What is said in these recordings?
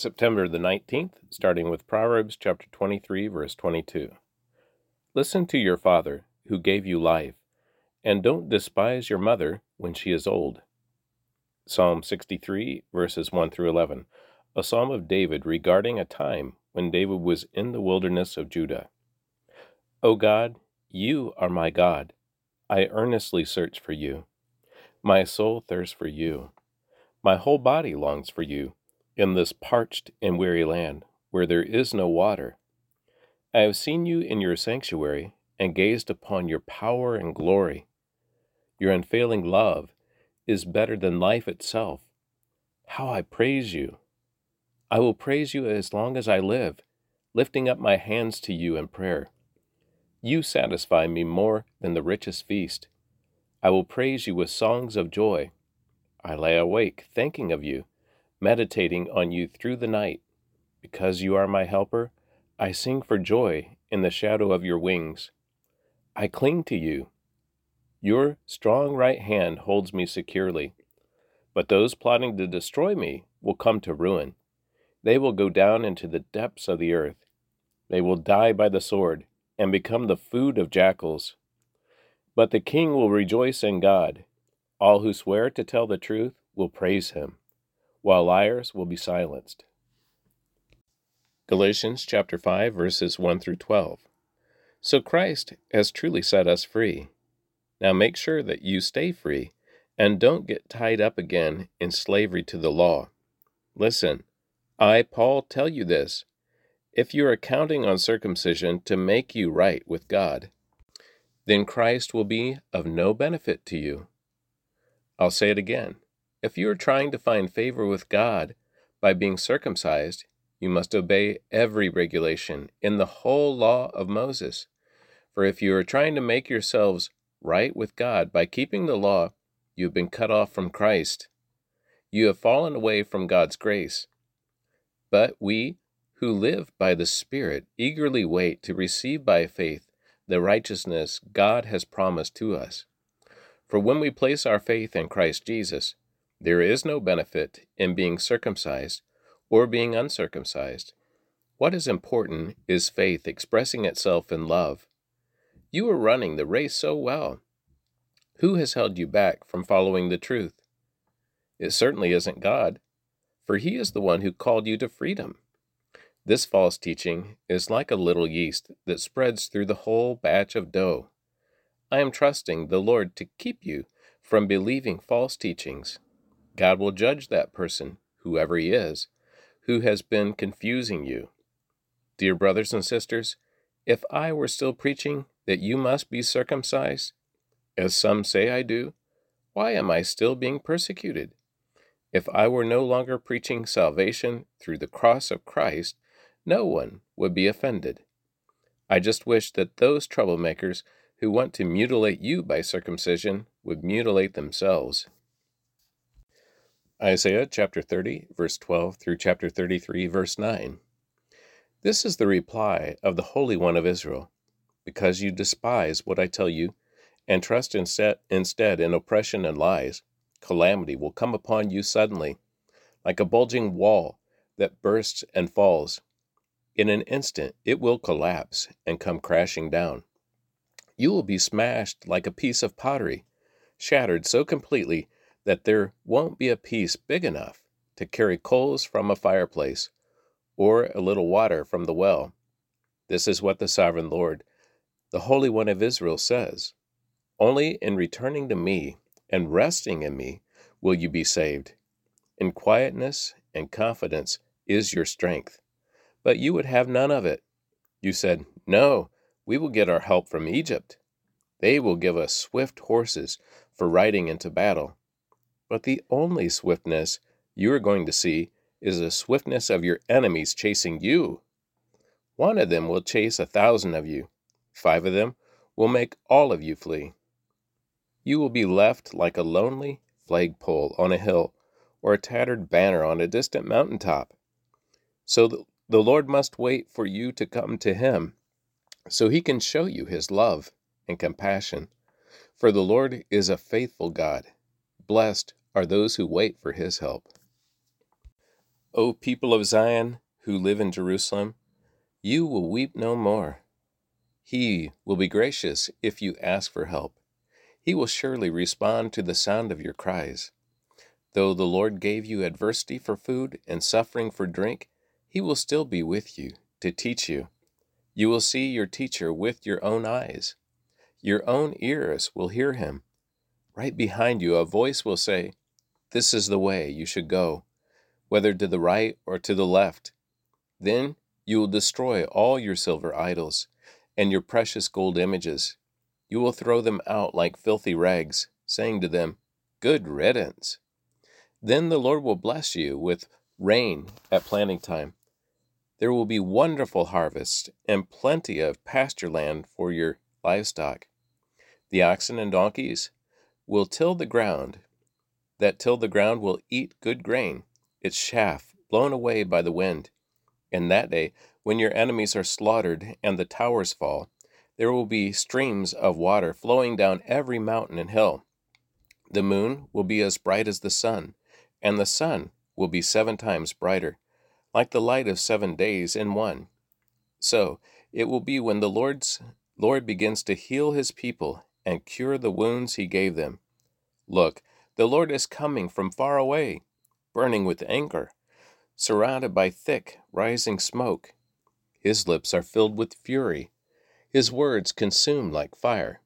September the 19th, starting with Proverbs chapter 23, verse 22. Listen to your father, who gave you life, and don't despise your mother when she is old. Psalm 63, verses 1 through 11, a psalm of David regarding a time when David was in the wilderness of Judah. O God, you are my God. I earnestly search for you. My soul thirsts for you. My whole body longs for you in this parched and weary land, where there is no water. I have seen you in your sanctuary, and gazed upon your power and glory. Your unfailing love is better than life itself. How I praise you! I will praise you as long as I live, lifting up my hands to you in prayer. You satisfy me more than the richest feast. I will praise you with songs of joy. I lay awake thinking of you meditating on you through the night. Because you are my helper, I sing for joy in the shadow of your wings. I cling to you. Your strong right hand holds me securely. But those plotting to destroy me will come to ruin. They will go down into the depths of the earth. They will die by the sword and become the food of jackals. But the king will rejoice in God. All who swear to tell the truth will praise him while liars will be silenced. Galatians chapter 5 verses 1 through 12. So Christ has truly set us free. Now make sure that you stay free and don't get tied up again in slavery to the law. Listen, I, Paul, tell you this. If you are counting on circumcision to make you right with God, then Christ will be of no benefit to you. I'll say it again. If you are trying to find favor with God by being circumcised, you must obey every regulation in the whole law of Moses. For if you are trying to make yourselves right with God by keeping the law, you have been cut off from Christ. You have fallen away from God's grace. But we who live by the Spirit eagerly wait to receive by faith the righteousness God has promised to us. For when we place our faith in Christ Jesus, there is no benefit in being circumcised or being uncircumcised. What is important is faith expressing itself in love. You are running the race so well. Who has held you back from following the truth? It certainly isn't God, for He is the one who called you to freedom. This false teaching is like a little yeast that spreads through the whole batch of dough. I am trusting the Lord to keep you from believing false teachings. God will judge that person, whoever he is, who has been confusing you. Dear brothers and sisters, if I were still preaching that you must be circumcised, as some say I do, why am I still being persecuted? If I were no longer preaching salvation through the cross of Christ, no one would be offended. I just wish that those troublemakers who want to mutilate you by circumcision would mutilate themselves. Isaiah chapter 30, verse 12 through chapter 33, verse 9. This is the reply of the Holy One of Israel. Because you despise what I tell you, and trust instead, instead in oppression and lies, calamity will come upon you suddenly, like a bulging wall that bursts and falls. In an instant it will collapse and come crashing down. You will be smashed like a piece of pottery, shattered so completely that there won't be a piece big enough to carry coals from a fireplace or a little water from the well. This is what the sovereign Lord, the Holy One of Israel, says Only in returning to me and resting in me will you be saved. In quietness and confidence is your strength. But you would have none of it. You said, No, we will get our help from Egypt. They will give us swift horses for riding into battle but the only swiftness you are going to see is the swiftness of your enemies chasing you. One of them will chase a thousand of you, five of them will make all of you flee. You will be left like a lonely flagpole on a hill or a tattered banner on a distant mountain top. So the Lord must wait for you to come to Him so He can show you His love and compassion. For the Lord is a faithful God. Blessed are those who wait for his help. O people of Zion who live in Jerusalem, you will weep no more. He will be gracious if you ask for help. He will surely respond to the sound of your cries. Though the Lord gave you adversity for food and suffering for drink, He will still be with you to teach you. You will see your teacher with your own eyes. Your own ears will hear him. Right behind you, a voice will say, This is the way you should go, whether to the right or to the left. Then you will destroy all your silver idols and your precious gold images. You will throw them out like filthy rags, saying to them, Good riddance. Then the Lord will bless you with rain at planting time. There will be wonderful harvests and plenty of pasture land for your livestock. The oxen and donkeys will till the ground. That till the ground will eat good grain, its chaff blown away by the wind. And that day, when your enemies are slaughtered and the towers fall, there will be streams of water flowing down every mountain and hill. The moon will be as bright as the sun and the sun will be seven times brighter, like the light of seven days in one. So it will be when the Lord's Lord begins to heal his people and cure the wounds he gave them. Look, the Lord is coming from far away, burning with anger, surrounded by thick, rising smoke. His lips are filled with fury, his words consume like fire.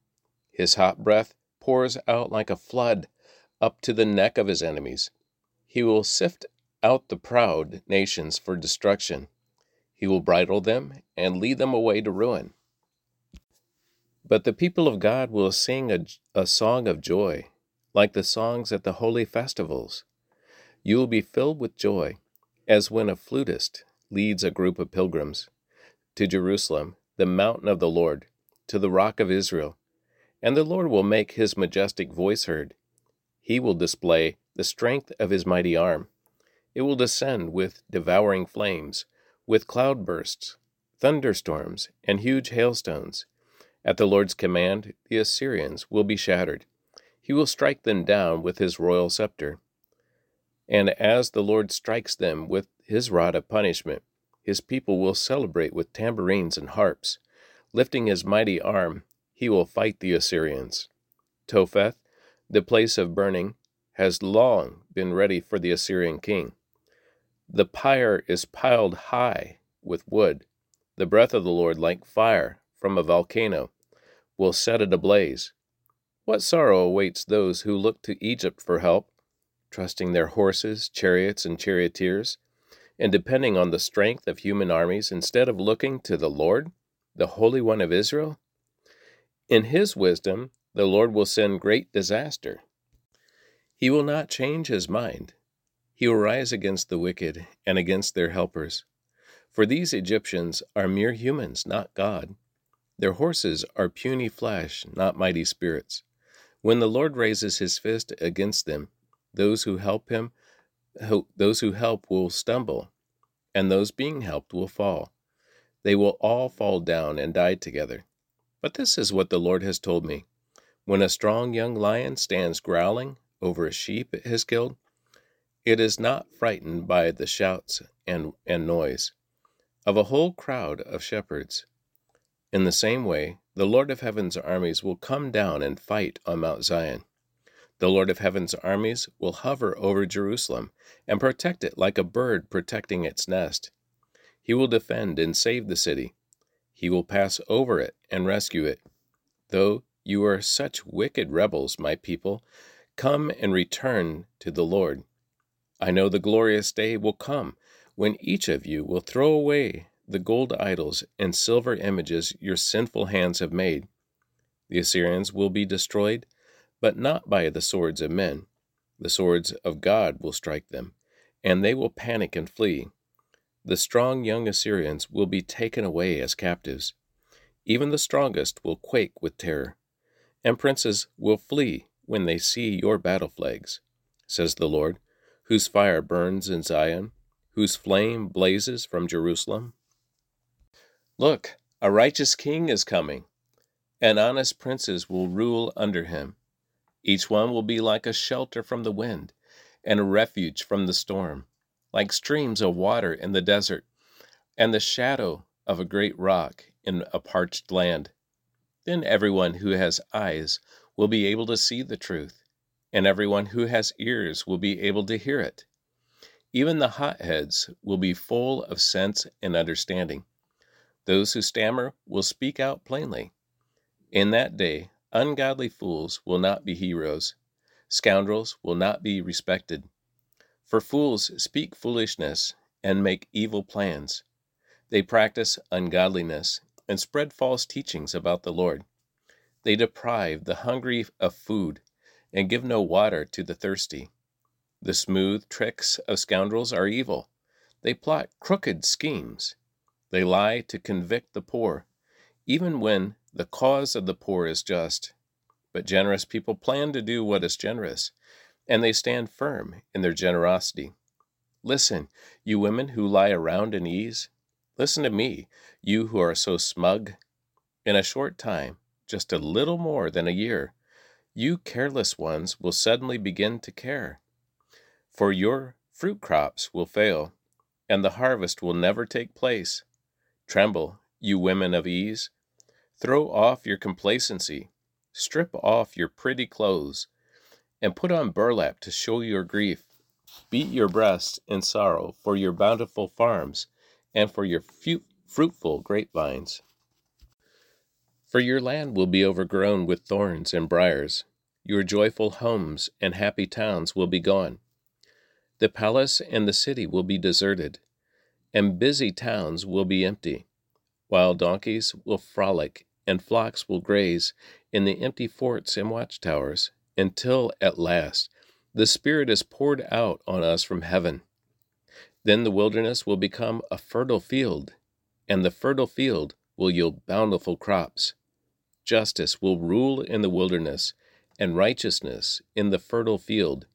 His hot breath pours out like a flood up to the neck of his enemies. He will sift out the proud nations for destruction. He will bridle them and lead them away to ruin. But the people of God will sing a, a song of joy, like the songs at the holy festivals. You will be filled with joy, as when a flutist leads a group of pilgrims to Jerusalem, the mountain of the Lord, to the rock of Israel. And the Lord will make his majestic voice heard. He will display the strength of his mighty arm. It will descend with devouring flames, with cloudbursts, thunderstorms, and huge hailstones. At the Lord's command, the Assyrians will be shattered. He will strike them down with his royal scepter. And as the Lord strikes them with his rod of punishment, his people will celebrate with tambourines and harps. Lifting his mighty arm, he will fight the Assyrians. Topheth, the place of burning, has long been ready for the Assyrian king. The pyre is piled high with wood. The breath of the Lord, like fire from a volcano, will set it ablaze. What sorrow awaits those who look to Egypt for help, trusting their horses, chariots, and charioteers, and depending on the strength of human armies instead of looking to the Lord, the Holy One of Israel? In His wisdom, the Lord will send great disaster he will not change his mind. He will rise against the wicked and against their helpers. For these Egyptians are mere humans, not God. Their horses are puny flesh, not mighty spirits. When the Lord raises his fist against them, those who help him, those who help will stumble, and those being helped will fall. They will all fall down and die together. But this is what the Lord has told me. When a strong young lion stands growling over a sheep it has killed, it is not frightened by the shouts and, and noise of a whole crowd of shepherds. In the same way, the Lord of heaven's armies will come down and fight on Mount Zion. The Lord of heaven's armies will hover over Jerusalem and protect it like a bird protecting its nest. He will defend and save the city. He will pass over it and rescue it. Though you are such wicked rebels, my people, Come and return to the Lord. I know the glorious day will come when each of you will throw away the gold idols and silver images your sinful hands have made. The Assyrians will be destroyed, but not by the swords of men. The swords of God will strike them, and they will panic and flee. The strong young Assyrians will be taken away as captives. Even the strongest will quake with terror, and princes will flee when they see your battle flags, says the Lord, whose fire burns in Zion, whose flame blazes from Jerusalem. Look, a righteous king is coming, and honest princes will rule under him. Each one will be like a shelter from the wind and a refuge from the storm, like streams of water in the desert, and the shadow of a great rock in a parched land. Then everyone who has eyes will be able to see the truth, and everyone who has ears will be able to hear it. Even the hotheads will be full of sense and understanding. Those who stammer will speak out plainly. In that day, ungodly fools will not be heroes, scoundrels will not be respected. For fools speak foolishness and make evil plans. They practice ungodliness and spread false teachings about the Lord. They deprive the hungry of food and give no water to the thirsty. The smooth tricks of scoundrels are evil. They plot crooked schemes. They lie to convict the poor, even when the cause of the poor is just. But generous people plan to do what is generous, and they stand firm in their generosity. Listen, you women who lie around in ease. Listen to me, you who are so smug. In a short time, just a little more than a year, you careless ones will suddenly begin to care. For your fruit crops will fail, and the harvest will never take place. Tremble, you women of ease. Throw off your complacency, strip off your pretty clothes, and put on burlap to show your grief. Beat your breasts in sorrow for your bountiful farms and for your fruitful grapevines. For your land will be overgrown with thorns and briers. Your joyful homes and happy towns will be gone. The palace and the city will be deserted, and busy towns will be empty. Wild donkeys will frolic, and flocks will graze in the empty forts and watchtowers, until at last the Spirit is poured out on us from heaven. Then the wilderness will become a fertile field, and the fertile field will yield bountiful crops. Justice will rule in the wilderness, and righteousness in the fertile field.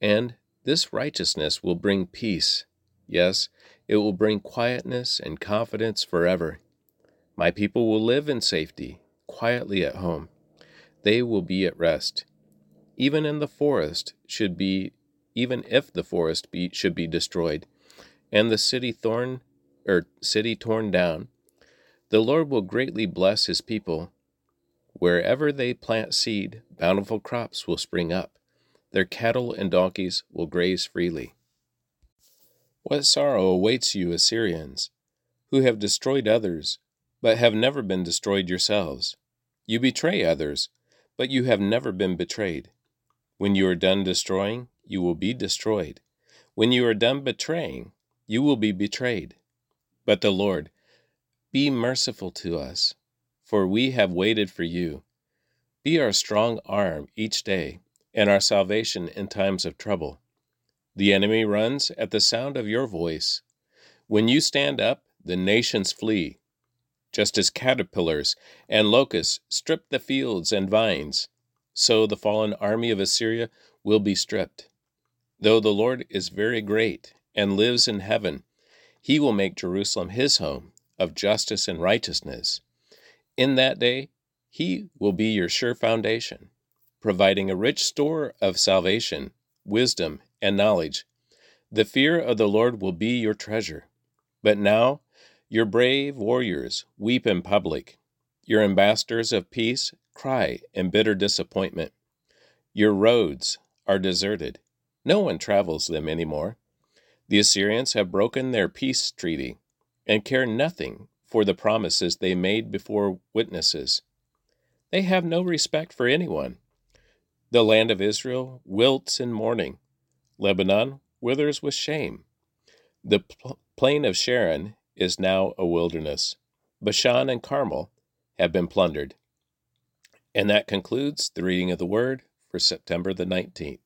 And this righteousness will bring peace. Yes, it will bring quietness and confidence forever. My people will live in safety, quietly at home. They will be at rest. Even in the forest should be even if the forest be, should be destroyed, and the city thorn or city torn down, the Lord will greatly bless his people. Wherever they plant seed, bountiful crops will spring up. Their cattle and donkeys will graze freely. What sorrow awaits you, Assyrians, who have destroyed others, but have never been destroyed yourselves? You betray others, but you have never been betrayed. When you are done destroying, you will be destroyed. When you are done betraying, you will be betrayed. But the Lord, be merciful to us, for we have waited for you. Be our strong arm each day and our salvation in times of trouble. The enemy runs at the sound of your voice. When you stand up, the nations flee. Just as caterpillars and locusts strip the fields and vines, so the fallen army of Assyria will be stripped. Though the Lord is very great and lives in heaven, he will make Jerusalem his home of justice and righteousness. In that day, he will be your sure foundation providing a rich store of salvation, wisdom, and knowledge. The fear of the Lord will be your treasure. But now, your brave warriors weep in public. Your ambassadors of peace cry in bitter disappointment. Your roads are deserted. No one travels them any more. The Assyrians have broken their peace treaty and care nothing for the promises they made before witnesses. They have no respect for anyone. The land of Israel wilts in mourning. Lebanon withers with shame. The pl- plain of Sharon is now a wilderness. Bashan and Carmel have been plundered. And that concludes the reading of the Word for September the 19th.